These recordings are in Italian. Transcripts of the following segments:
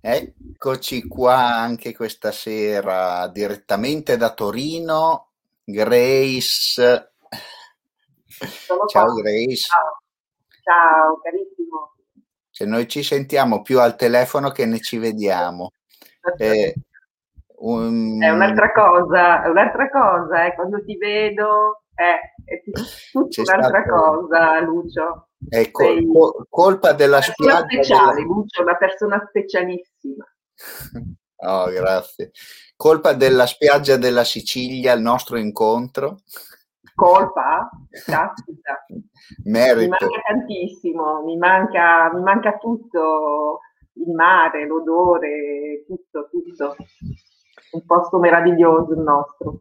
Eccoci qua anche questa sera direttamente da Torino. Grace. Sono Ciao qua. Grace. Ciao, ciao carissimo. Cioè, noi ci sentiamo più al telefono che ne ci vediamo. Eh, un- È un'altra cosa, è un'altra cosa, eh, quando ti vedo è, è tut- tutta un'altra stato- cosa, Lucio. È col- colpa della spiaggia. speciale, della- Lucio, una persona specialissima. Oh, grazie. Colpa della spiaggia della Sicilia, il nostro incontro. Colpa? Caspita. Mi Merito. manca tantissimo, mi manca, mi manca tutto, il mare, l'odore, tutto, tutto. Un posto meraviglioso il nostro.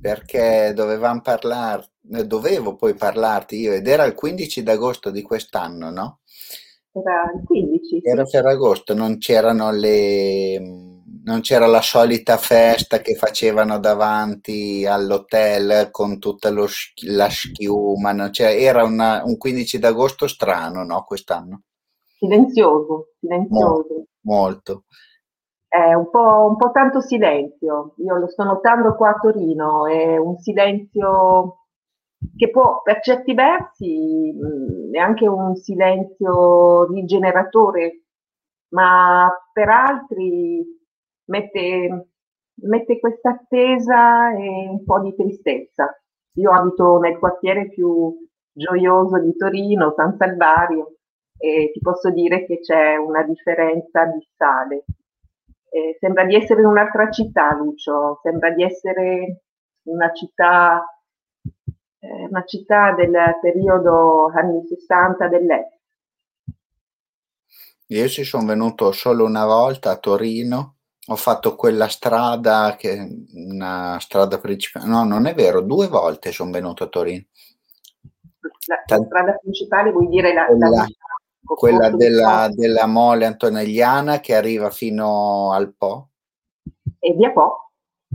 Perché dovevamo parlare, dovevo poi parlarti io ed era il 15 d'agosto di quest'anno, no? Era il 15, sì. Era Ferragosto, non c'erano le, non c'era la solita festa che facevano davanti all'hotel con tutta lo schi- la schiuma? Cioè, era una- un 15 d'agosto strano, no? Quest'anno, silenzioso, silenzioso. molto. È un po', un po' tanto silenzio. Io lo sto notando qua a Torino, è un silenzio che può, per certi versi, è anche un silenzio rigeneratore, ma per altri mette, mette questa attesa e un po' di tristezza. Io abito nel quartiere più gioioso di Torino, San Salvario, e ti posso dire che c'è una differenza abissale. Eh, sembra di essere in un'altra città, Lucio, sembra di essere una città, eh, una città del periodo anni 60 dell'est. Io ci sono venuto solo una volta a Torino, ho fatto quella strada che una strada principale, no, non è vero, due volte sono venuto a Torino. La, la strada principale vuol dire la, la quella, o quella della, della mole antonelliana che arriva fino al Po, e via Po.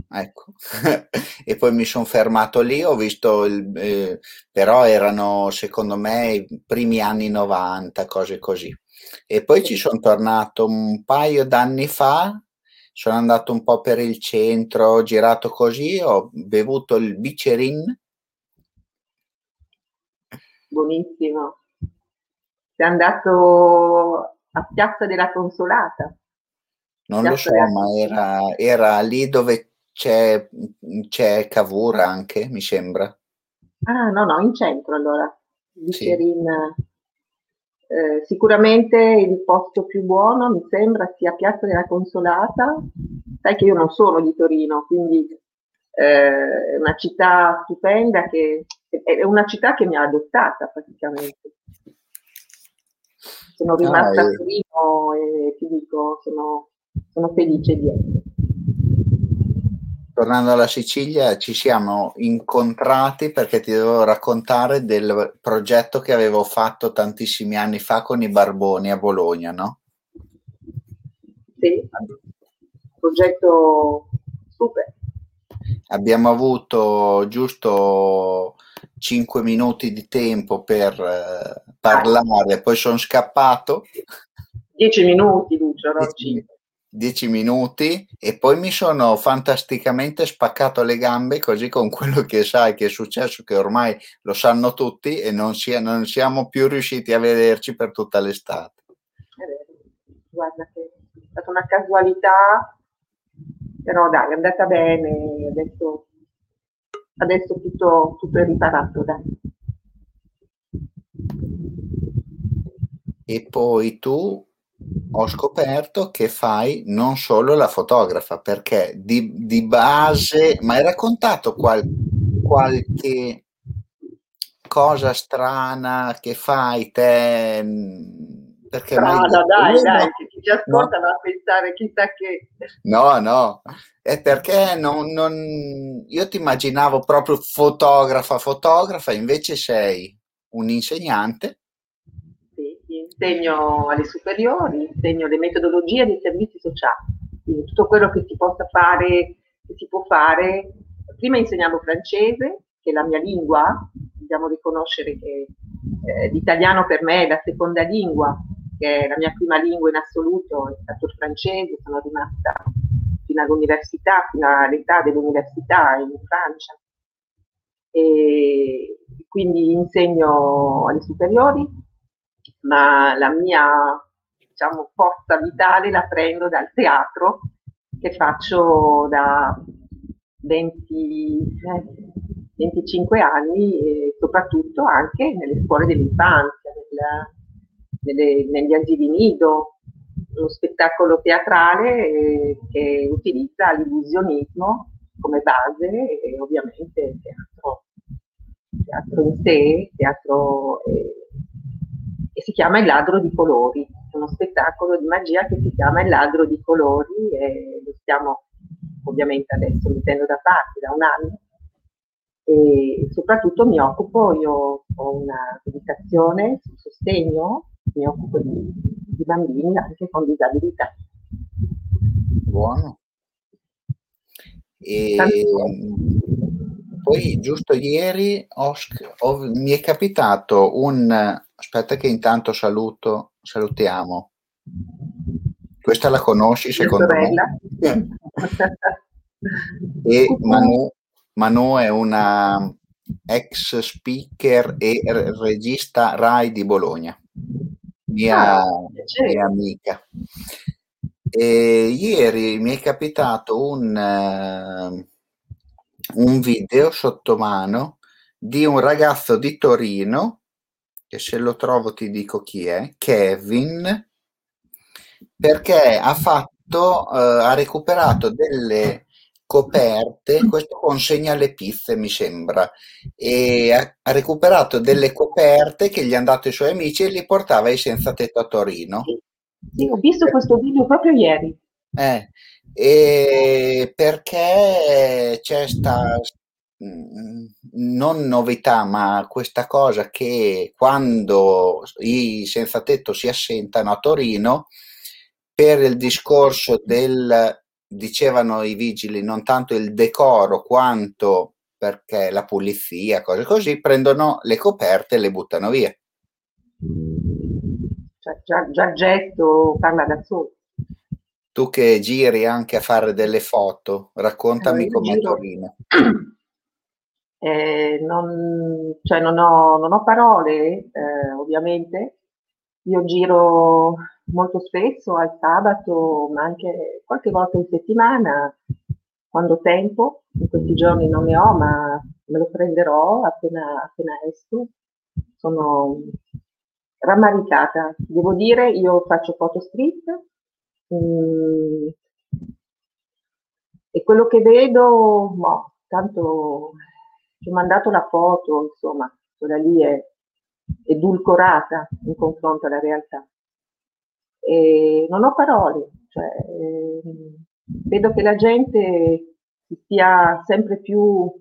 ecco. E poi mi sono fermato lì, ho visto il, eh, però erano secondo me i primi anni 90, cose così. E poi ci sono tornato un paio d'anni fa, sono andato un po' per il centro, ho girato così, ho bevuto il Bicerin, Buonissimo. Sei andato a Piazza della Consolata. non lo Piazza so, della ma era, era lì dove c'è, c'è Cavour anche, mi sembra. Ah, no, no, in centro allora. Sì. Vicerin, eh, sicuramente il posto più buono mi sembra sia Piazza della Consolata. Sai che io non sono di Torino, quindi eh, è una città stupenda che è una città che mi ha adottata praticamente. Sono Ah, rimasta a e- Torino e ti dico, sono, sono felice di essere. Tornando alla Sicilia, ci siamo incontrati perché ti devo raccontare del progetto che avevo fatto tantissimi anni fa con i Barboni a Bologna, no? Sì, progetto super. Abbiamo avuto giusto 5 minuti di tempo per eh, parlare, poi sono scappato. Dieci minuti, Lucio, no? 10, Cinque. 10 minuti e poi mi sono fantasticamente spaccato le gambe così con quello che sai che è successo che ormai lo sanno tutti e non, sia- non siamo più riusciti a vederci per tutta l'estate. È vero. Guarda che è stata una casualità, però dai, è andata bene, adesso, adesso tutto, tutto è riparato, dai. E poi tu ho scoperto che fai non solo la fotografa, perché di, di base, ma hai raccontato qual- qualche cosa strana che fai te? mm, Perché Strada, dai, dai, no, ci no, ascolta va a pensare chissà che... no, no, è perché non, non- io ti immaginavo proprio fotografa, fotografa, invece sei un insegnante. Sì, insegno alle superiori, insegno le metodologie dei servizi sociali, quindi tutto quello che si possa fare, che si può fare. Prima insegnavo francese, che è la mia lingua, dobbiamo riconoscere che eh, l'italiano per me è la seconda lingua, perché la mia prima lingua in assoluto è stato il francese, sono rimasta fino all'università, fino all'età dell'università in Francia. E quindi insegno alle superiori, ma la mia diciamo, forza vitale la prendo dal teatro che faccio da 20, eh, 25 anni e soprattutto anche nelle scuole dell'infanzia, nel, nelle, negli asili nido, uno spettacolo teatrale eh, che utilizza l'illusionismo come base e ovviamente teatro, teatro in sé, teatro eh, e si chiama Il ladro di colori, è uno spettacolo di magia che si chiama Il ladro di colori e lo stiamo ovviamente adesso mettendo da parte da un anno. E soprattutto mi occupo, io ho una educazione sul sostegno, mi occupo di, di bambini anche con disabilità. Buono. E poi giusto ieri ho, ho, mi è capitato un aspetta che intanto saluto salutiamo questa la conosci secondo me e Manu Manu è una ex speaker e regista Rai di Bologna, mia, ah, mia amica. E ieri mi è capitato un, uh, un video sotto mano di un ragazzo di Torino, che se lo trovo ti dico chi è, Kevin, perché ha fatto, uh, ha recuperato delle coperte, questo consegna le pizze mi sembra, e ha, ha, recuperato delle coperte che gli hanno dato i suoi amici e li portava ai senza tetto a Torino. Sì, ho visto questo video proprio ieri. Eh, e perché c'è sta mm, non novità, ma questa cosa che quando i senza tetto si assentano a Torino per il discorso del dicevano i vigili, non tanto il decoro quanto perché la pulizia, cose così, prendono le coperte e le buttano via. Cioè, già, già il gesto parla da solo. Tu che giri anche a fare delle foto, raccontami allora, com'è Torino. Eh, non, cioè non, ho, non, ho, parole, eh, ovviamente. Io giro molto spesso al sabato, ma anche qualche volta in settimana, quando tempo. In questi giorni non ne ho, ma me lo prenderò appena, appena esco. Sono rammaricata. Devo dire, io faccio foto street mm, e quello che vedo, no, tanto ci ho mandato la foto, insomma, quella lì è edulcorata in confronto alla realtà. E non ho parole, cioè, eh, vedo che la gente si stia sempre più,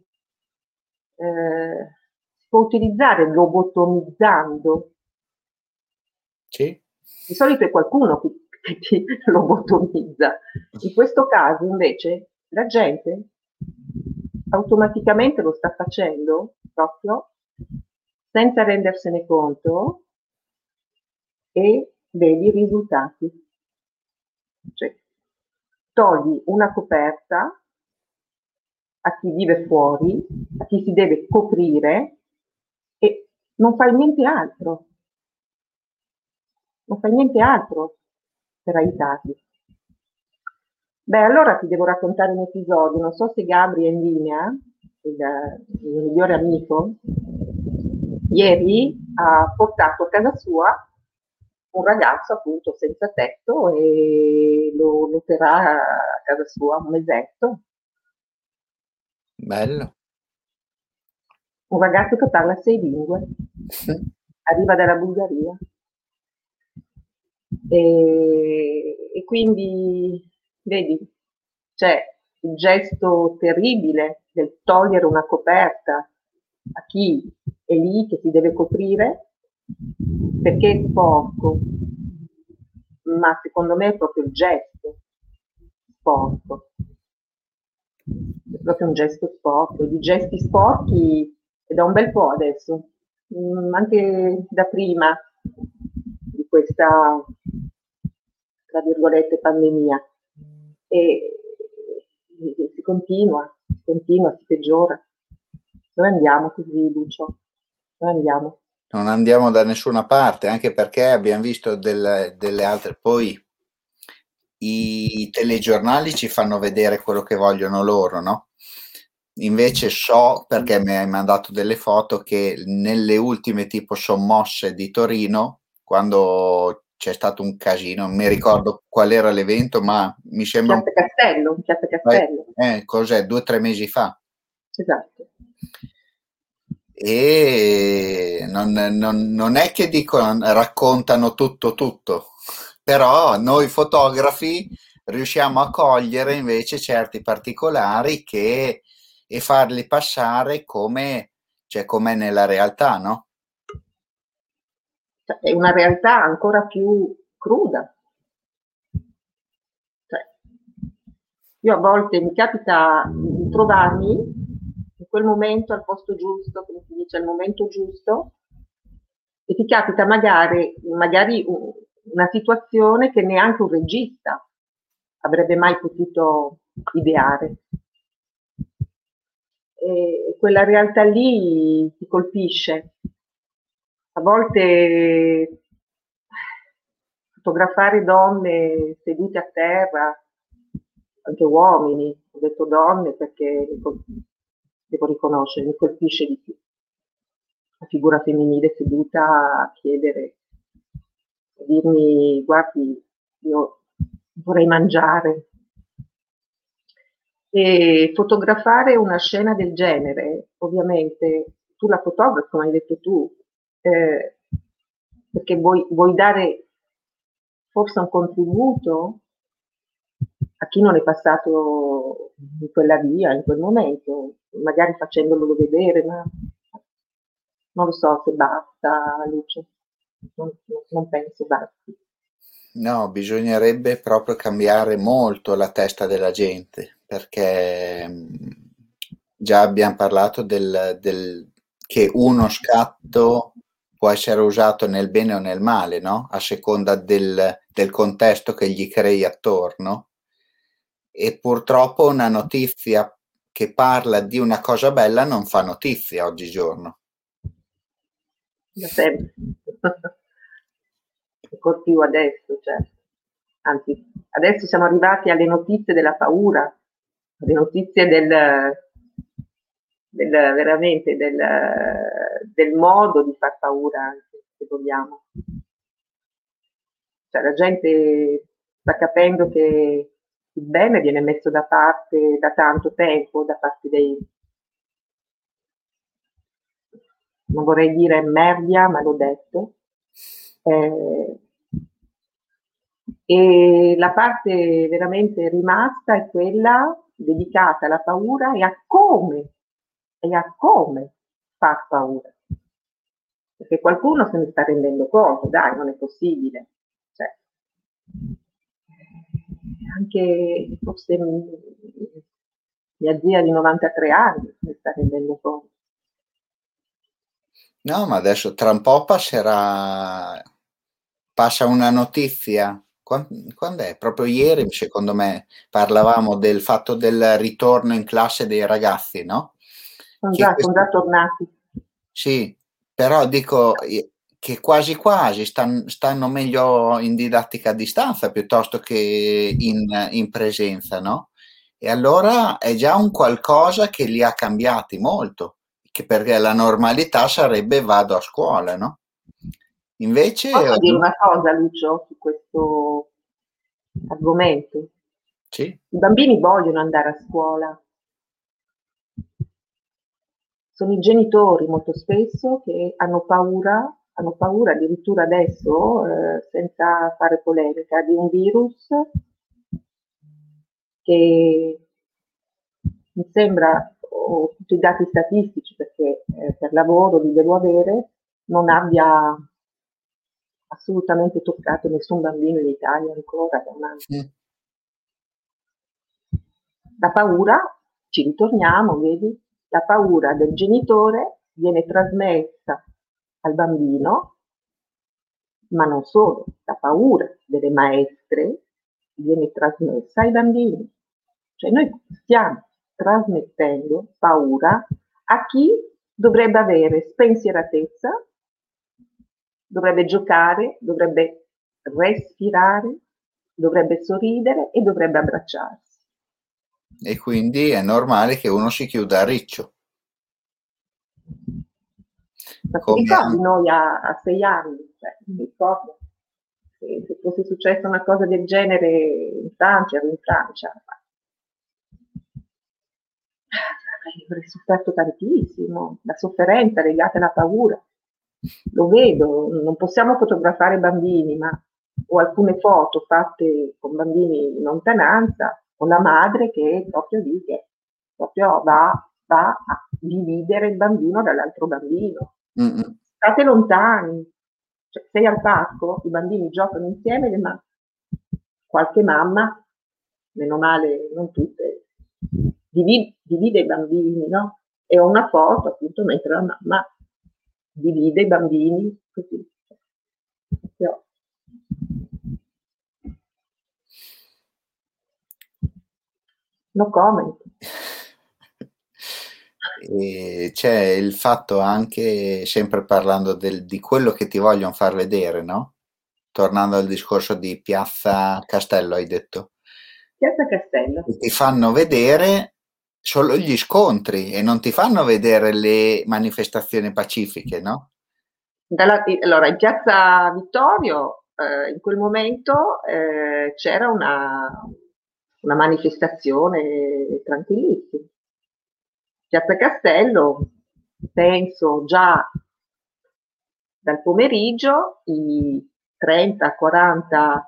eh, si può utilizzare lobotomizzando. Sì. Di solito è qualcuno che, che ti lobotomizza. In questo caso invece la gente automaticamente lo sta facendo proprio senza rendersene conto e vedi i risultati. Cioè, togli una coperta a chi vive fuori, a chi si deve coprire e non fai niente altro. Non fai niente altro per aiutarli. Beh, allora ti devo raccontare un episodio. Non so se Gabri è in linea, il, il migliore amico. Ieri ha portato a casa sua un ragazzo appunto senza tetto e lo, lo terrà a casa sua un mesetto. Bello. Un ragazzo che parla sei lingue, arriva dalla Bulgaria. E, e quindi, vedi, c'è il gesto terribile del togliere una coperta a chi è lì che si deve coprire perché è sporco, ma secondo me è proprio il gesto sporco. È proprio un gesto sporco. Di gesti sporchi è da un bel po' adesso, mm, anche da prima di questa, tra virgolette, pandemia. E, si continua, si continua, si peggiora. Dove andiamo così, Lucio? Dove andiamo? Non andiamo da nessuna parte, anche perché abbiamo visto del, delle altre. Poi i telegiornali ci fanno vedere quello che vogliono loro, no? Invece so, perché mi hai mandato delle foto, che nelle ultime tipo sommosse di Torino, quando c'è stato un casino, non mi ricordo qual era l'evento, ma mi sembra... Piazza Castello, Piazza Castello. Eh, cos'è? Due o tre mesi fa. Esatto. E non, non, non è che dicono, raccontano tutto tutto, però noi fotografi riusciamo a cogliere invece certi particolari che, e farli passare come cioè com'è nella realtà, no? Cioè, è una realtà ancora più cruda. Cioè, io a volte mi capita di trovarmi quel momento al posto giusto, come si dice, al momento giusto, e ti capita magari, magari una situazione che neanche un regista avrebbe mai potuto ideare. E quella realtà lì ti colpisce. A volte fotografare donne sedute a terra, anche uomini, ho detto donne perché devo riconoscere, mi colpisce di più. La figura femminile seduta a chiedere dirmi guardi, io vorrei mangiare. E fotografare una scena del genere, ovviamente tu la fotografi, come hai detto tu, eh, perché vuoi, vuoi dare forse un contributo a chi non è passato in quella via, in quel momento, magari facendolo vedere, ma non lo so se basta, Luce non, non penso basti. No, bisognerebbe proprio cambiare molto la testa della gente, perché mm, già abbiamo parlato del, del, che uno scatto può essere usato nel bene o nel male, no? A seconda del, del contesto che gli crei attorno. E purtroppo una notizia che parla di una cosa bella non fa notizia oggigiorno. Da sempre. Ancora più adesso, certo. Anzi, adesso siamo arrivati alle notizie della paura, alle notizie del, del veramente del, del, modo di far paura anche, se vogliamo. Cioè la gente sta capendo che il bene viene messo da parte da tanto tempo da parte dei, non vorrei dire merdia, ma l'ho detto. Eh, e la parte veramente rimasta è quella dedicata alla paura e a come, e a come far paura. Perché qualcuno se ne sta rendendo conto, dai, non è possibile. Anche forse mia zia di 93 anni ne sta rendendo conto. No, ma adesso tra un po' passerà, passa una notizia. Quando è? Proprio ieri, secondo me, parlavamo del fatto del ritorno in classe dei ragazzi, no? Sono già, questo... sono già tornati. Sì, però dico che quasi quasi stanno, stanno meglio in didattica a distanza piuttosto che in, in presenza, no? E allora è già un qualcosa che li ha cambiati molto che perché la normalità sarebbe vado a scuola, no? Invece... Posso dire una cosa, Lucio, su questo argomento? Sì. I bambini vogliono andare a scuola. Sono i genitori molto spesso che hanno paura, hanno paura addirittura adesso, eh, senza fare polemica, di un virus che mi sembra ho tutti i dati statistici perché eh, per lavoro li devo avere, non abbia assolutamente toccato nessun bambino in Italia ancora da un anno. Sì. La paura, ci ritorniamo, vedi, la paura del genitore viene trasmessa al bambino ma non solo, la paura delle maestre viene trasmessa ai bambini. Cioè noi stiamo trasmettendo paura a chi dovrebbe avere spensieratezza, dovrebbe giocare, dovrebbe respirare, dovrebbe sorridere e dovrebbe abbracciarsi. E quindi è normale che uno si chiuda a riccio. Ma ti ricordi noi a, a, sei anni? Cioè, mi ricordo se, se, fosse successa una cosa del genere in Francia, in Francia, avrei sofferto tantissimo, la sofferenza legata alla paura. Lo vedo, non possiamo fotografare bambini, ma ho alcune foto fatte con bambini in lontananza, con la madre che è proprio lì, che proprio va, va a dividere il bambino dall'altro bambino. Mm-mm. State lontani, cioè, sei al parco, i bambini giocano insieme, ma qualche mamma, meno male non tutte, divide, divide i bambini, no? E ho una foto appunto mentre la mamma divide i bambini così. Io. No comment. E c'è il fatto anche, sempre parlando del, di quello che ti vogliono far vedere, no? Tornando al discorso di Piazza Castello, hai detto. Piazza Castello. Ti fanno vedere solo gli scontri e non ti fanno vedere le manifestazioni pacifiche, no? Dalla, allora, in Piazza Vittorio, eh, in quel momento eh, c'era una, una manifestazione tranquillissima Piazza Castello, penso già dal pomeriggio, i 30-40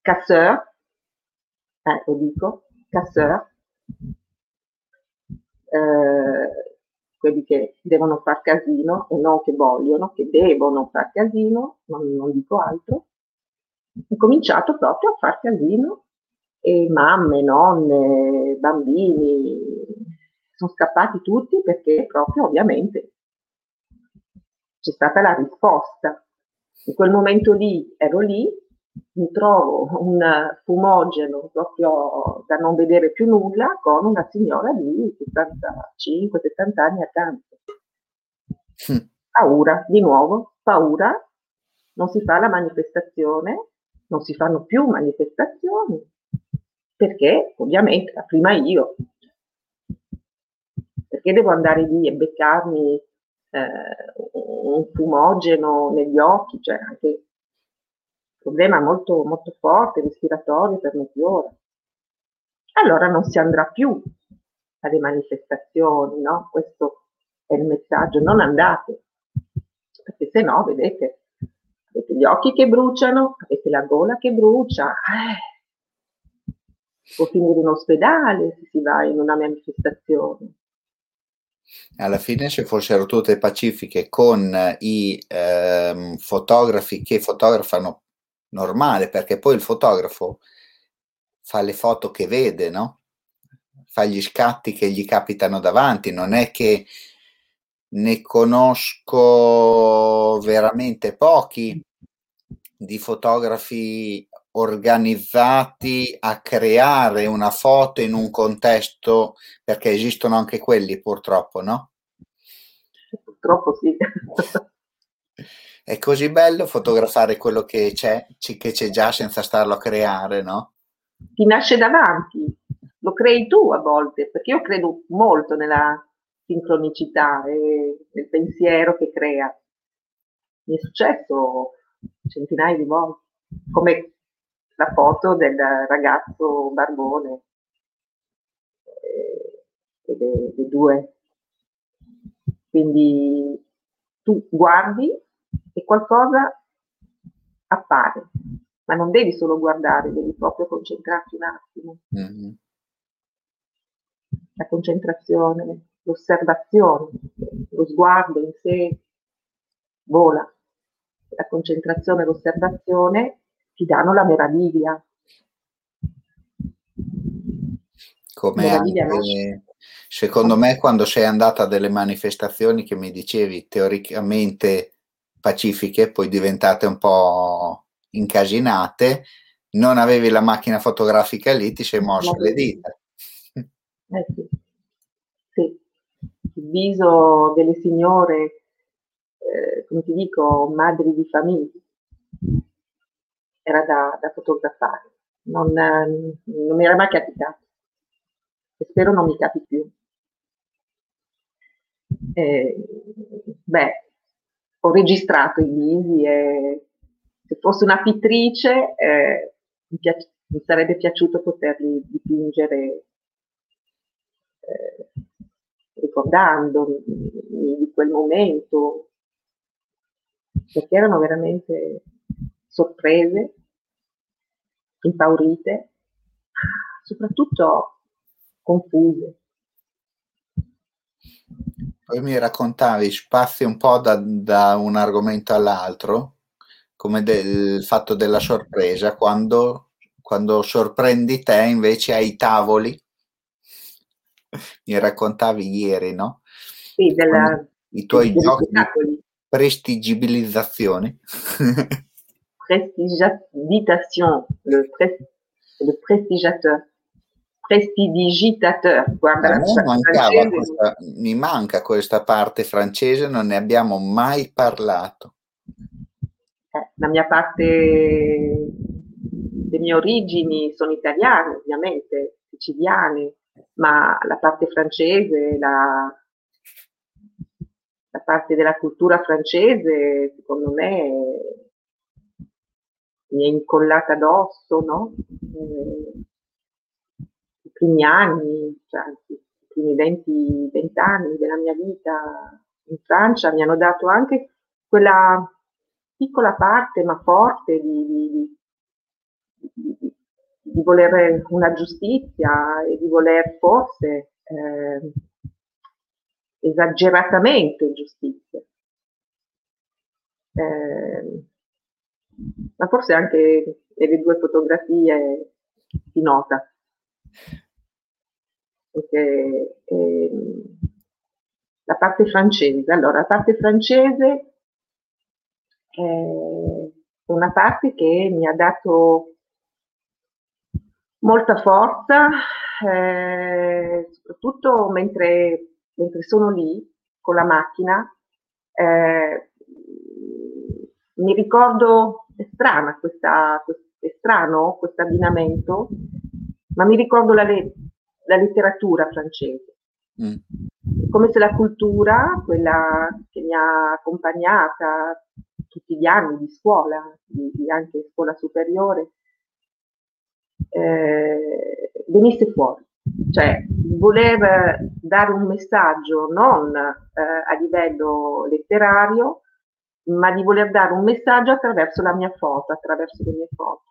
casseur, eh, lo dico, casseur, eh, quelli che devono far casino e non che vogliono, che devono far casino, non, non dico altro, ho cominciato proprio a far casino e mamme, nonne, bambini, sono scappati tutti perché proprio ovviamente c'è stata la risposta. In quel momento lì ero lì, mi trovo un fumogeno proprio da non vedere più nulla con una signora di 75-70 anni accanto. Mm. Paura, di nuovo, paura, non si fa la manifestazione, non si fanno più manifestazioni, perché ovviamente prima io perché devo andare lì e beccarmi eh, un fumogeno negli occhi, cioè anche un problema molto, molto forte, respiratorio per mezz'ora. Allora non si andrà più alle manifestazioni, no? Questo è il messaggio, non andate, perché se no, vedete, avete gli occhi che bruciano, avete la gola che brucia, eh, può finire in ospedale se si va in una manifestazione alla fine se fossero tutte pacifiche con i ehm, fotografi che fotografano normale, perché poi il fotografo fa le foto che vede, no? Fa gli scatti che gli capitano davanti, non è che ne conosco veramente pochi di fotografi organizzati a creare una foto in un contesto, perché esistono anche quelli purtroppo, no? Purtroppo sì. È così bello fotografare quello che c'è, che c'è già senza starlo a creare, no? Ti nasce davanti, lo crei tu a volte, perché io credo molto nella sincronicità e nel pensiero che crea. Mi è successo centinaia di volte, come la foto del ragazzo barbone eh, e dei, dei due. Quindi tu guardi e qualcosa appare, ma non devi solo guardare, devi proprio concentrarti un attimo. Mm-hmm. La concentrazione, l'osservazione, lo sguardo in sé vola. La concentrazione e l'osservazione ti danno la meraviglia. Come meraviglia anche, secondo me quando sei andata a delle manifestazioni che mi dicevi teoricamente pacifiche, poi diventate un po' incasinate, non avevi la macchina fotografica lì, ti sei mosso le dita. Eh sì. sì. Il viso delle signore, eh, come ti dico, madri di famiglia, era da, da fotografare. Non, non mi era mai capitato e spero non mi capi più. Eh, beh, ho registrato i visi e se fossi una pittrice eh, mi, piace, mi, sarebbe piaciuto poterli dipingere eh, ricordandomi di quel momento, perché erano veramente sorprese, impaurite, soprattutto confuse. Poi mi raccontavi, spazi un po' da, da un argomento all'altro, come del fatto della sorpresa, quando, quando sorprendi te invece ai tavoli, mi raccontavi ieri, no? Sì, della, i tuoi giochi di prestigibilizzazione. Prestigitation, le, pres, le prestigiateur prestidigitateur. Guarda, questa, mi manca questa parte francese, non ne abbiamo mai parlato. Eh, la mia parte, le mie origini sono italiane, ovviamente, siciliane, ma la parte francese, la, la parte della cultura francese, secondo me, mi è incollata addosso, no? Eh, primi anni, cioè i primi 20, 20 anni della mia vita in Francia mi hanno dato anche quella piccola parte ma forte di, di, di, di voler una giustizia e di voler forse eh, esageratamente giustizia. Eh, ma forse anche nelle due fotografie si nota perché eh, la parte francese, allora la parte francese è una parte che mi ha dato molta forza, eh, soprattutto mentre, mentre, sono lì con la macchina. Eh, mi ricordo, è strana questa, è strano questo abbinamento, ma mi ricordo la, la letteratura francese. Mm. Come se la cultura, quella che mi ha accompagnata tutti gli anni di scuola, di, di anche scuola superiore, eh, venisse fuori. Cioè, voler dare un messaggio non eh, a livello letterario, ma di voler dare un messaggio attraverso la mia foto, attraverso le mie foto.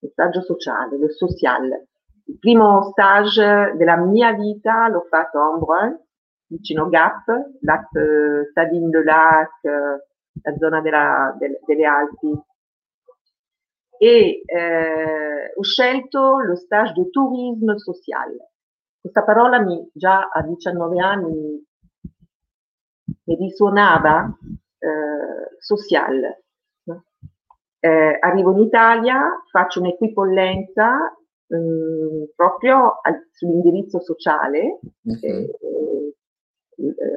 Messaggio sociale, del social. Il primo stage della mia vita l'ho fatto a Embrun, vicino Gap, lac eh, Sadine de Lac, eh, la zona della, del, delle Alpi. E eh, ho scelto lo stage di turismo sociale. Questa parola mi, già a 19 anni mi risuonava eh, sociale. Eh, arrivo in Italia, faccio un'equipollenza Mhmm, proprio al, sull'indirizzo sociale, uh-huh. eh,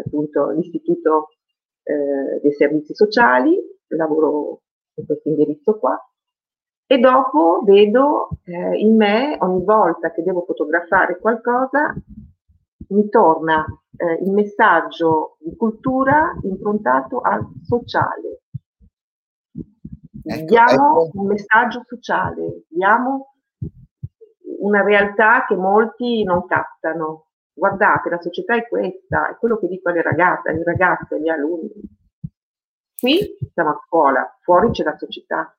appunto l'istituto eh, dei servizi sociali, lavoro in questo indirizzo qua, e dopo vedo eh, in me ogni volta che devo fotografare qualcosa mi torna eh, il messaggio di cultura improntato al sociale. Ecco, diamo ecco. un messaggio sociale, diamo una realtà che molti non captano. Guardate, la società è questa, è quello che dico alle ragazze, ai ragazzi, agli alunni. Qui siamo a scuola, fuori c'è la società.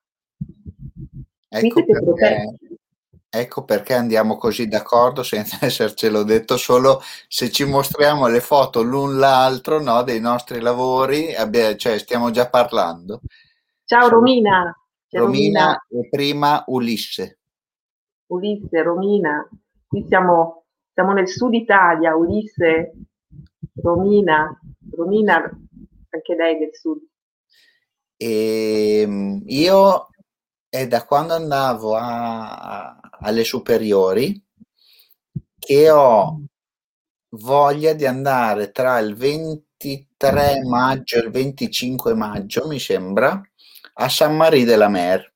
Ecco perché, ecco perché, andiamo così d'accordo senza essercelo detto, solo se ci mostriamo le foto l'un l'altro no, dei nostri lavori, abbia, cioè stiamo già parlando. Ciao Romina. Romina, Romina e prima Ulisse. Ulisse, Romina, qui siamo, siamo nel sud Italia, Ulisse, Romina, Romina, anche lei del sud. E ehm, io è da quando andavo a, a, alle superiori che ho voglia di andare tra il 23 maggio e il 25 maggio, mi sembra, a San Marie de la Mer.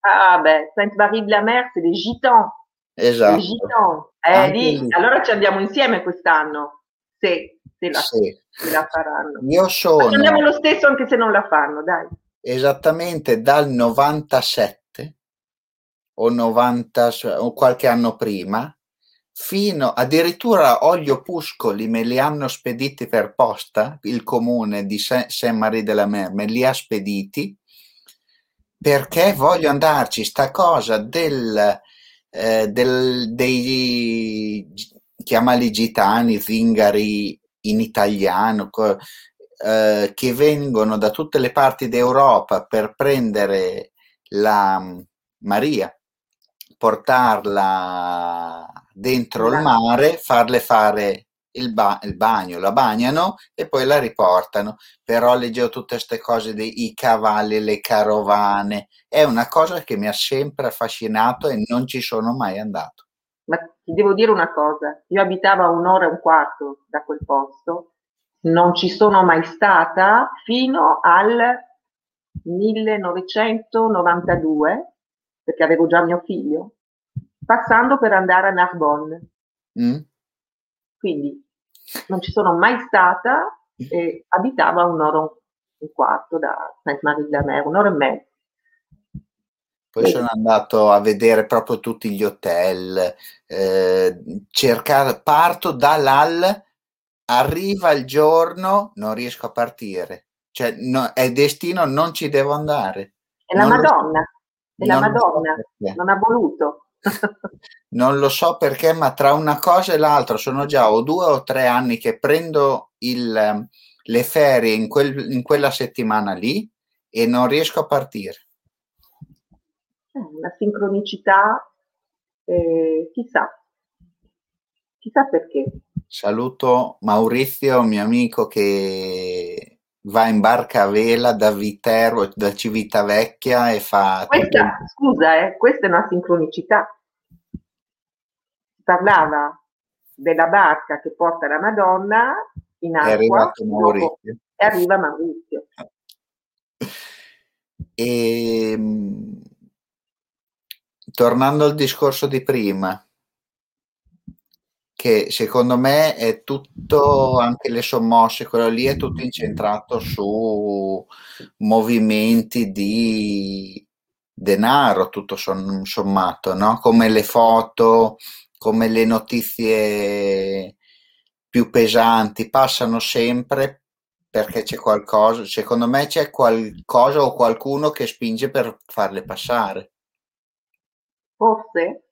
Ah beh, Sainte Marie de la Mer, c'est des gitans. Esatto. Gitans. Eh, lì, lì. Allora ci andiamo insieme quest'anno, se, se, la, sì. se la faranno. Io sono... Ma andiamo lo stesso anche se non la fanno, dai. Esattamente dal 97 o 90 o qualche anno prima fino addirittura gli opuscoli me li hanno spediti per posta il comune di Saint-Marie de la Mer me li ha spediti perché voglio andarci sta cosa del, eh, del dei chiamali gitani zingari in italiano eh, che vengono da tutte le parti d'Europa per prendere la Maria portarla dentro il mare, farle fare il, ba- il, bagno, la bagnano e poi la riportano. Però leggevo tutte queste cose dei cavalli, le carovane. È una cosa che mi ha sempre affascinato e non ci sono mai andato. Ma ti devo dire una cosa, io abitavo a un'ora e un quarto da quel posto, non ci sono mai stata fino al 1992, perché avevo già mio figlio, passando per andare a Narbonne. Mm. Quindi non ci sono mai stata e abitavo a un'ora e un quarto da Saint-Marie de la Mer, un'ora e mezza. Poi sono andato a vedere proprio tutti gli hotel, eh, cercare, parto dall'Al, arriva il giorno, non riesco a partire, cioè no, è destino, non ci devo andare. È la non Madonna, è la Madonna, so non ha voluto. Non lo so perché, ma tra una cosa e l'altra sono già o due o tre anni che prendo il, le ferie in, quel, in quella settimana lì e non riesco a partire. Una eh, sincronicità, eh, chissà, chissà perché. Saluto Maurizio, mio amico che va in barca a vela da Viterbo, da Civitavecchia e fa... Questa, scusa, eh, questa è una sincronicità. parlava della barca che porta la Madonna in acqua. È arrivato Maurizio. E arriva Maurizio. E, ehm, tornando al discorso di prima, che secondo me è tutto, anche le sommosse, quello lì è tutto incentrato su movimenti di denaro, tutto sommato, no? Come le foto, come le notizie più pesanti, passano sempre perché c'è qualcosa, secondo me c'è qualcosa o qualcuno che spinge per farle passare. Forse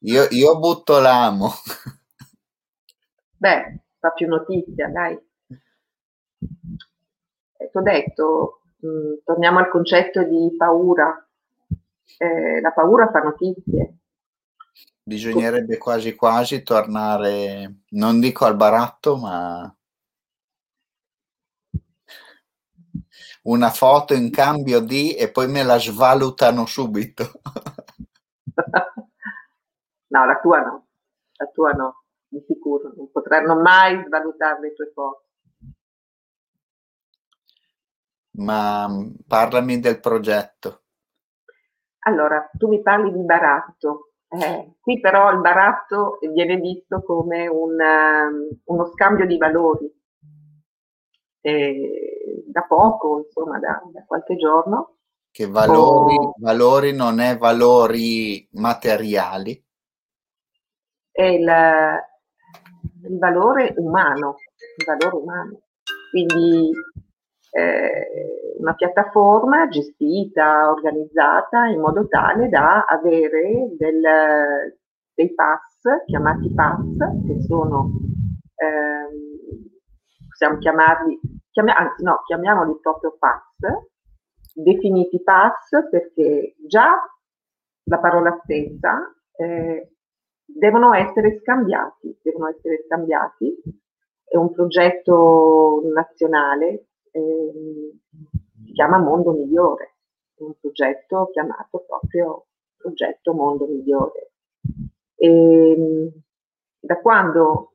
io, io butto l'amo. Beh, fa più notizia, dai. Eh, Ti ho detto, mh, mm, torniamo al concetto di paura. Eh, la paura fa notizie. Bisognerebbe quasi quasi tornare, non dico al baratto, ma una foto in cambio di e poi me la svalutano subito. No, la tua no, la tua no, di sicuro, non potranno mai svalutare le tue foto. Ma mm, parlami del progetto. Allora, tu mi parli di baratto. Eh, qui però il baratto viene visto come un, um, uno scambio di valori. Eh, da poco, insomma, da, da, qualche giorno. Che valori, oh, valori non è valori materiali? È il, il valore umano, il valore umano. Quindi eh, una piattaforma gestita, organizzata in modo tale da avere del, dei pass, chiamati pass, che sono, ehm, possiamo chiamarli, chiamia, anzi no, chiamiamoli proprio pass, definiti pass perché già la parola stessa eh, devono essere scambiati, devono essere scambiati è un progetto nazionale, eh, si chiama Mondo Migliore, è un progetto chiamato proprio Progetto Mondo Migliore. E, da quando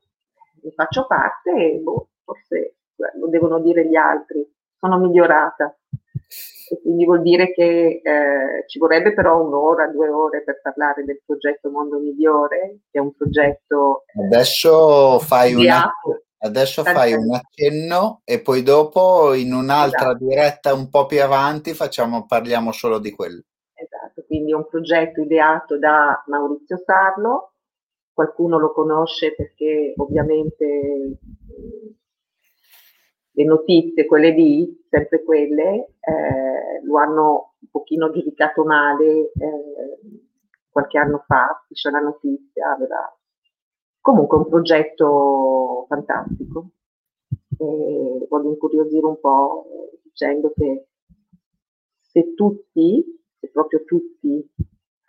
ne faccio parte, boh, forse lo devono dire gli altri, sono migliorata. E quindi vuol dire che eh, ci vorrebbe però un'ora, due ore per parlare del progetto Mondo Migliore, che è un progetto... Eh, adesso fai, una, adesso fai un accenno e poi dopo in un'altra esatto. diretta un po' più avanti facciamo, parliamo solo di quello. Esatto, quindi è un progetto ideato da Maurizio Sarlo, qualcuno lo conosce perché ovviamente le notizie, quelle lì, sempre quelle, eh, lo hanno un pochino giudicato male eh, qualche anno fa, c'è la notizia, aveva comunque un progetto fantastico. E voglio incuriosire un po' dicendo che se tutti, se proprio tutti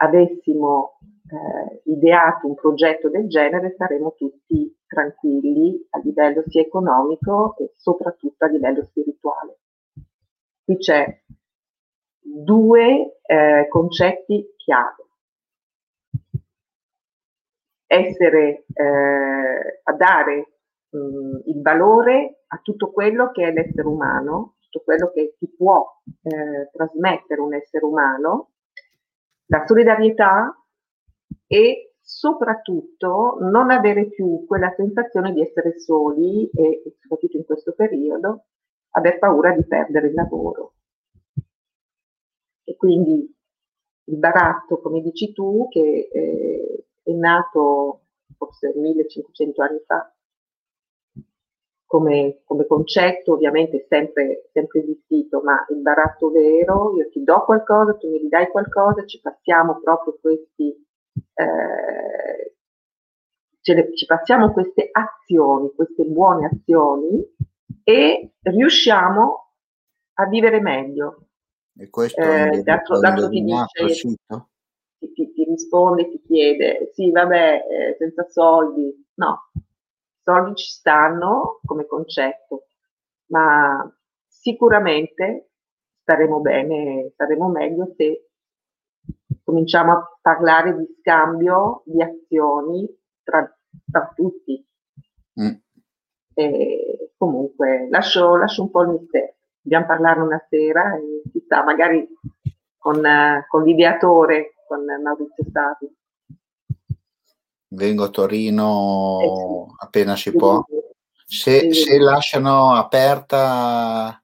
avessimo eh, ideato un progetto del genere saremo tutti tranquilli a livello sia economico e soprattutto a livello spirituale. Qui c'è due eh, concetti chiave. Essere eh, a dare mh, il valore a tutto quello che è l'essere umano, tutto quello che ti può eh, trasmettere un essere umano, la solidarietà e soprattutto non avere più quella sensazione di essere soli e, soprattutto in questo periodo aver paura di perdere il lavoro. E quindi il baratto, come dici tu, che eh, è nato forse 1500 anni fa, come, come, concetto ovviamente sempre, sempre esistito, ma il baratto vero, io ti do qualcosa, tu mi ridai qualcosa, ci passiamo proprio questi eh, le, ci passiamo queste azioni, queste buone azioni e riusciamo a vivere meglio. E questo eh, l'altro, l'altro ti dice, ti, ti, ti, risponde, ti chiede, sì vabbè, eh, senza soldi, no, soldi ci stanno come concetto, ma sicuramente staremo bene, staremo meglio se cominciamo a parlare di scambio di azioni tra, tra tutti. Mm. E comunque lascio, lascio, un po' il mistero. Dobbiamo parlare una sera e chissà, magari con, con l'ideatore, con Maurizio Stati. Vengo a Torino eh appena si può. Se, se lasciano aperta,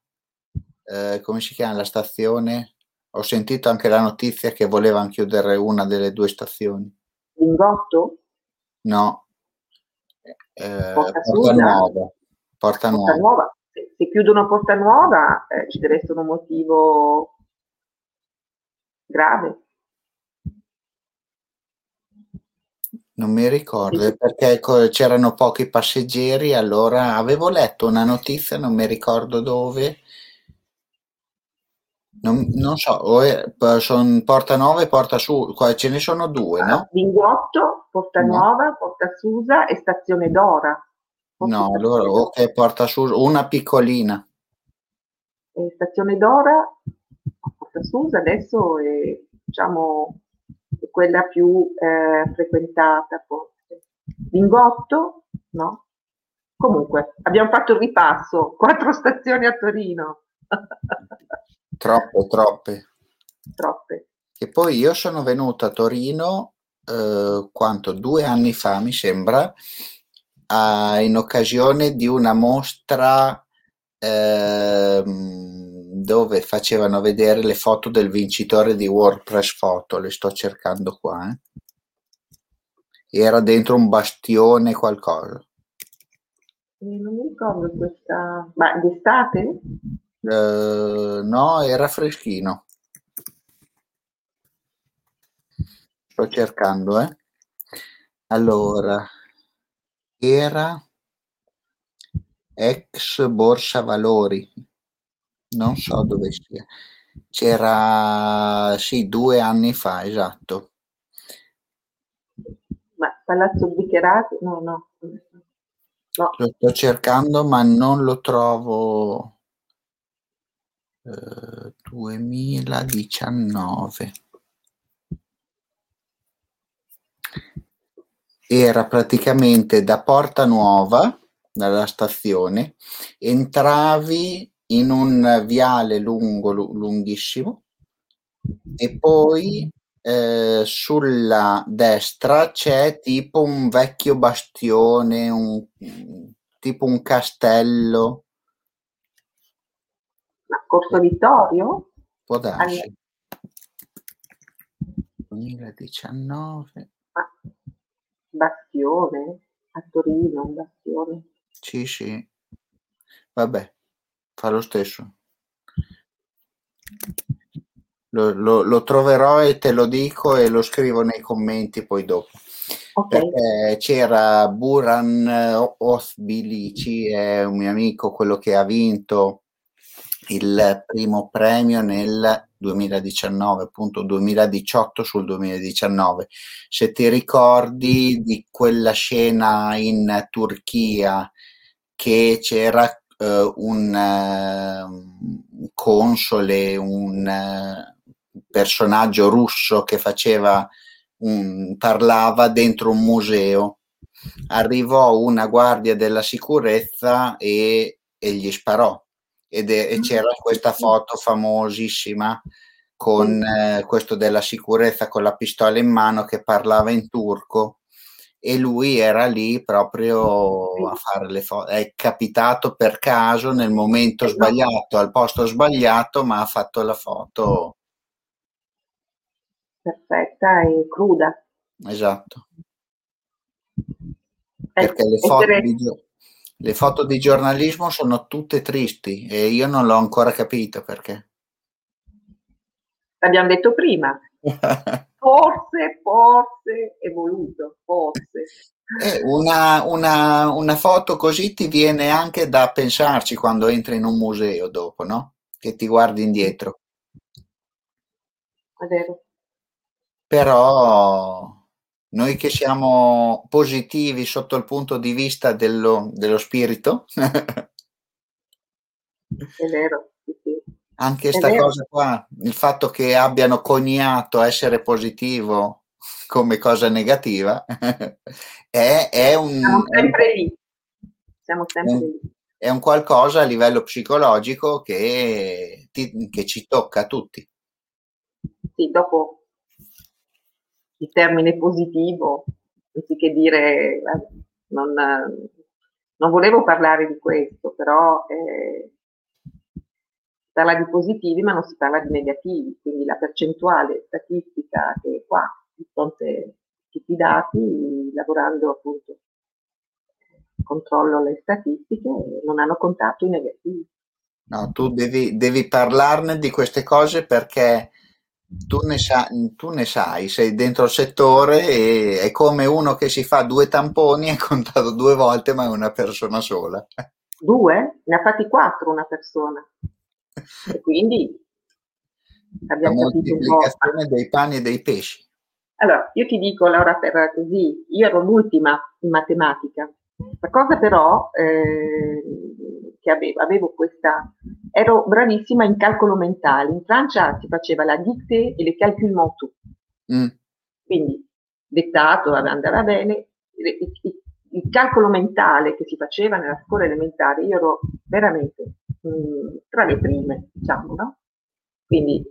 eh, come si chiama la stazione? Ho sentito anche la notizia che volevano chiudere una delle due stazioni. Lingotto? No. Eh, Porta, Porta Nuova. Porta, Nuova. Nuova. Se, se, chiudono Porta Nuova eh, ci deve essere un motivo grave. Non mi ricordo sì. perché c'erano pochi passeggeri, allora avevo letto una notizia, non mi ricordo dove, non, non so, o è, Porta Nuova e Porta Su, qua ce ne sono due, no? Lingotto, Porta no. Nuova, Porta Susa e Stazione Dora. Forse no, allora ok, Porta Susa, una piccolina. E Stazione Dora, Porta Susa adesso è, diciamo, è quella più eh, frequentata forse. Lingotto, no? Comunque, abbiamo fatto il ripasso, quattro stazioni a Torino. Troppe, troppe. Troppe. E poi io sono venuto a Torino, eh, quanto, due anni fa mi sembra, a, in occasione di una mostra eh, dove facevano vedere le foto del vincitore di WordPress Photo, le sto cercando qua. Eh. Era dentro un bastione qualcosa. Eh, non mi ricordo questa... Ma d'estate? Uh, no, era freschino. Sto cercando, eh. Allora, era ex Borsa Valori. Non so dove sia. C'era, sì, due anni fa, esatto. Ma Palazzo Bicherati? No, no. No. Lo sto cercando ma non lo trovo. Eh, 2019. Era praticamente da Porta Nuova, dalla stazione, entravi in un viale lungo, lunghissimo e poi eh, sulla destra c'è tipo un vecchio bastione, un, tipo un castello. Ma Corso Vittorio? Può darsi. 2019. Ah, bastione a Torino, un bastione. Sì, sì. Vabbè, fa lo stesso. Lo, lo, lo, troverò e te lo dico e lo scrivo nei commenti poi dopo. Okay. c'era Buran Osbilici, è un mio amico, quello che ha vinto il primo premio nel 2019, appunto 2018 sul 2019. Se ti ricordi di quella scena in Turchia che c'era uh, un uh, console, un uh, personaggio russo che faceva un, parlava dentro un museo. Arrivò una guardia della sicurezza e, e gli sparò. Ed è, e c'era questa foto famosissima con eh, questo della sicurezza con la pistola in mano che parlava in turco e lui era lì proprio a fare le foto. È capitato per caso nel momento esatto. sbagliato, al posto sbagliato, ma ha fatto la foto perfetta e cruda. Esatto. Perché le foto, di, le foto di giornalismo sono tutte tristi e io non l'ho ancora capito perché. L'abbiamo detto prima. forse, forse è voluto, forse. Eh, una, una, una, foto così ti viene anche da pensarci quando entri in un museo dopo, no? Che ti guardi indietro. È vero. Però noi che siamo positivi sotto il punto di vista dello, dello spirito, è vero. Anche questa cosa qua, il fatto che abbiano coniato essere positivo come cosa negativa, è, è un... Siamo sempre lì. Siamo sempre un, lì. È un qualcosa a livello psicologico che, ti, che ci tocca a tutti. Sì, dopo il termine positivo, anziché dire, non, non volevo parlare di questo, però eh, parla di positivi ma non si parla di negativi, quindi la percentuale statistica che è qua, di fronte a tutti i dati, lavorando appunto controllo le statistiche, non hanno contato i negativi. No, tu devi, devi parlarne di queste cose perché tu ne, sa, tu ne sai, sei dentro il settore e è come uno che si fa due tamponi, è contato due volte, ma è una persona sola. Due? Ne ha fatti quattro una persona. E quindi abbiamo La moltiplicazione dei pani e dei pesci. Allora, io ti dico, Laura, per così, io ero l'ultima in matematica. La cosa però eh, che avevo, avevo questa, ero bravissima in calcolo mentale. In Francia si faceva la dictée e le calcul mentaux. Mm. Quindi dettato andava bene. Il, il, il, calcolo mentale che si faceva nella scuola elementare, io ero veramente mm, tra le prime, diciamo, no? Quindi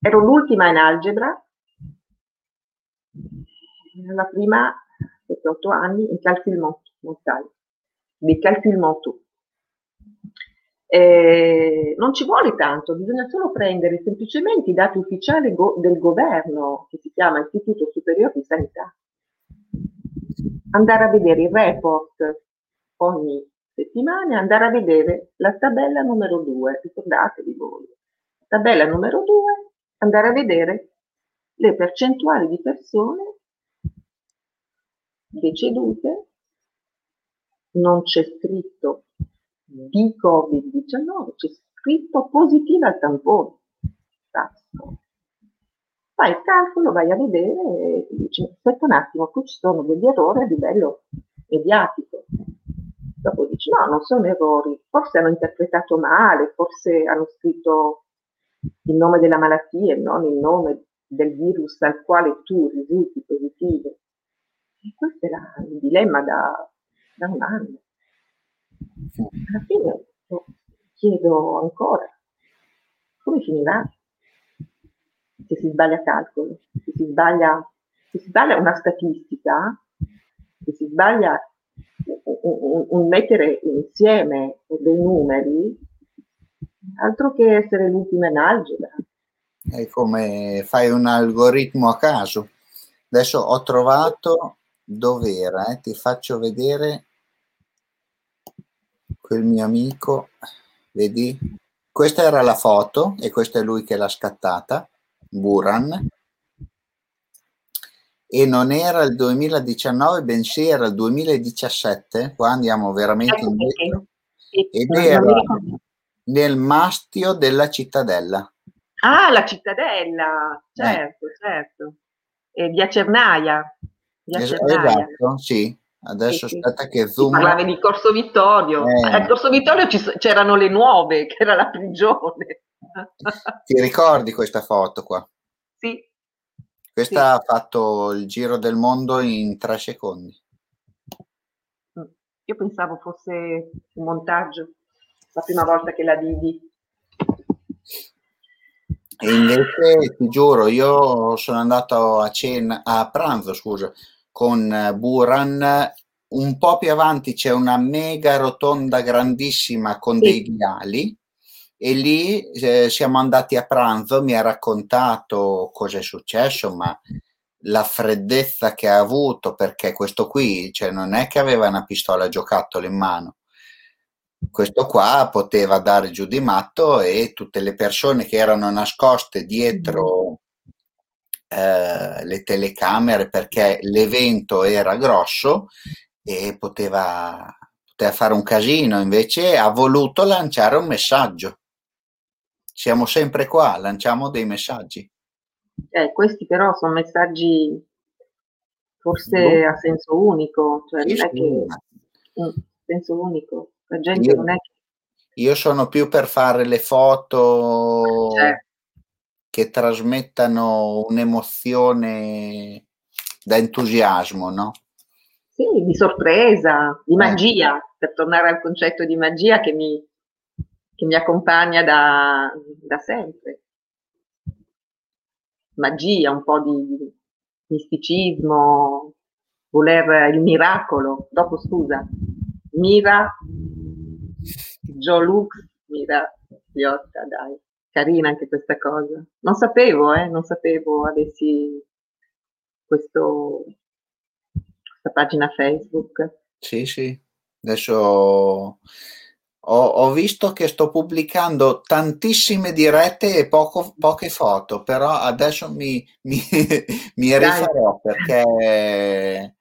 ero l'ultima in algebra, la prima, 7-8 anni, in calcul mentale, dei calcul mentaux. Eh, non ci vuole tanto, bisogna solo prendere semplicemente i dati ufficiali go- del governo, che si chiama Istituto Superiore di Sanità, andare a vedere il report ogni settimana e andare a vedere la tabella numero 2, ricordatevi voi, tabella numero 2, andare a vedere le percentuali di persone decedute, non c'è scritto di Covid-19 c'è scritto positiva al tampone. Fai il calcolo, vai a vedere e dici, aspetta un attimo, qui ci sono degli errori a livello mediatico. Dopo dici no, non sono errori, forse hanno interpretato male, forse hanno scritto il nome della malattia e non il nome del virus al quale tu risulti positivo. E questo era il dilemma da, da un anno. Alla fine chiedo ancora, come finirà? Se si sbaglia calcolo, se si sbaglia, se si sbaglia una statistica, se si sbaglia un, mettere insieme dei numeri, altro che essere l'ultima in algebra. È come fai un algoritmo a caso. Adesso ho trovato dove era, eh? ti faccio vedere quel mio amico, vedi? Questa era la foto e questo è lui che l'ha scattata, Buran. E non era il 2019, bensì era il 2017, qua andiamo veramente ecco indietro. Ed era nel mastio della cittadella. Ah, la cittadella, certo, eh. certo. E via Cernaia. Via Cernaia. Esatto, sì. Adesso sì, aspetta che zoom. Parlavi di Corso Vittorio. Eh. Al Corso Vittorio c'erano le nuove, che era la prigione. Ti ricordi questa foto qua? Sì. Questa sì. ha fatto il giro del mondo in tre secondi. Mm. Io pensavo fosse un montaggio, la prima volta che la vidi. E invece ti giuro, io sono andato a cena, a pranzo, scusa, con Buran. Un po' più avanti c'è una mega rotonda grandissima con sì. dei viali e lì eh, siamo andati a pranzo, mi ha raccontato cosa è successo, ma la freddezza che ha avuto perché questo qui, cioè non è che aveva una pistola giocattolo in mano, questo qua poteva dare giù di matto e tutte le persone che erano nascoste dietro eh, le telecamere perché l'evento era grosso e poteva, poteva fare un casino, invece ha voluto lanciare un messaggio. Siamo sempre qua, lanciamo dei messaggi. Eh, questi però sono messaggi forse a senso unico, cioè sì, non è che... Mm, senso unico la gente io, non è che... Io sono più per fare le foto certo. che trasmettano un'emozione da entusiasmo, no? Sì, di sorpresa, di eh. magia, eh. per tornare al concetto di magia che mi, che mi accompagna da, da sempre. Magia, un po' di misticismo, voler il miracolo. Dopo, scusa, Mira Joe Lux, mira, Piotta, dai, carina anche questa cosa. Non sapevo, eh, non sapevo avessi questo, questa pagina Facebook. Sì, sì, adesso ho, ho, visto che sto pubblicando tantissime dirette e poco, poche foto, però adesso mi, mi, mi rifarò perché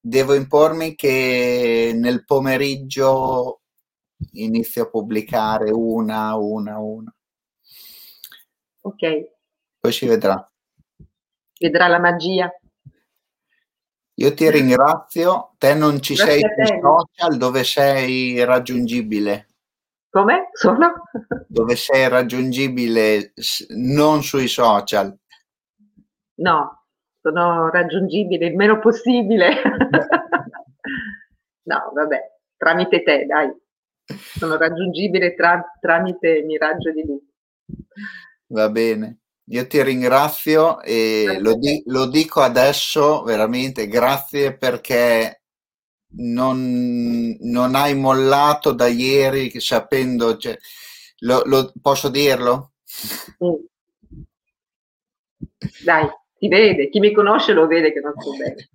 devo impormi che nel pomeriggio inizio a pubblicare una, una, una. Ok. Poi si vedrà. Vedrà la magia. Io ti ringrazio, te non ci Grazie sei sui social dove sei raggiungibile. Come? Sono? Dove sei raggiungibile non sui social. No, sono raggiungibile il meno possibile. no, vabbè, tramite te, dai sono raggiungibile tra, tramite Miraggio di Luce. Va bene. Io ti ringrazio e lo, di, lo, dico adesso veramente grazie perché non, non hai mollato da ieri sapendo, cioè, lo, lo, posso dirlo? Dai, si vede, chi mi conosce lo vede che non sto bene.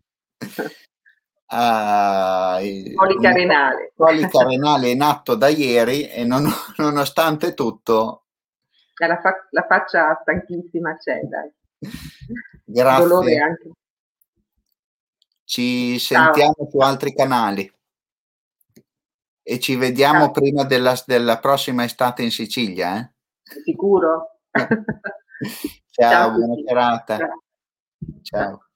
Uh, colica renale. Colica renale in atto da ieri e non, nonostante tutto... La, fa- la, faccia stanchissima c'è, dai. Grazie. Anche. Ci sentiamo Ciao. su altri canali e ci vediamo Ciao. prima della, della, prossima estate in Sicilia. Eh? Sicuro. Ciao, Ciao buona serata. Ciao.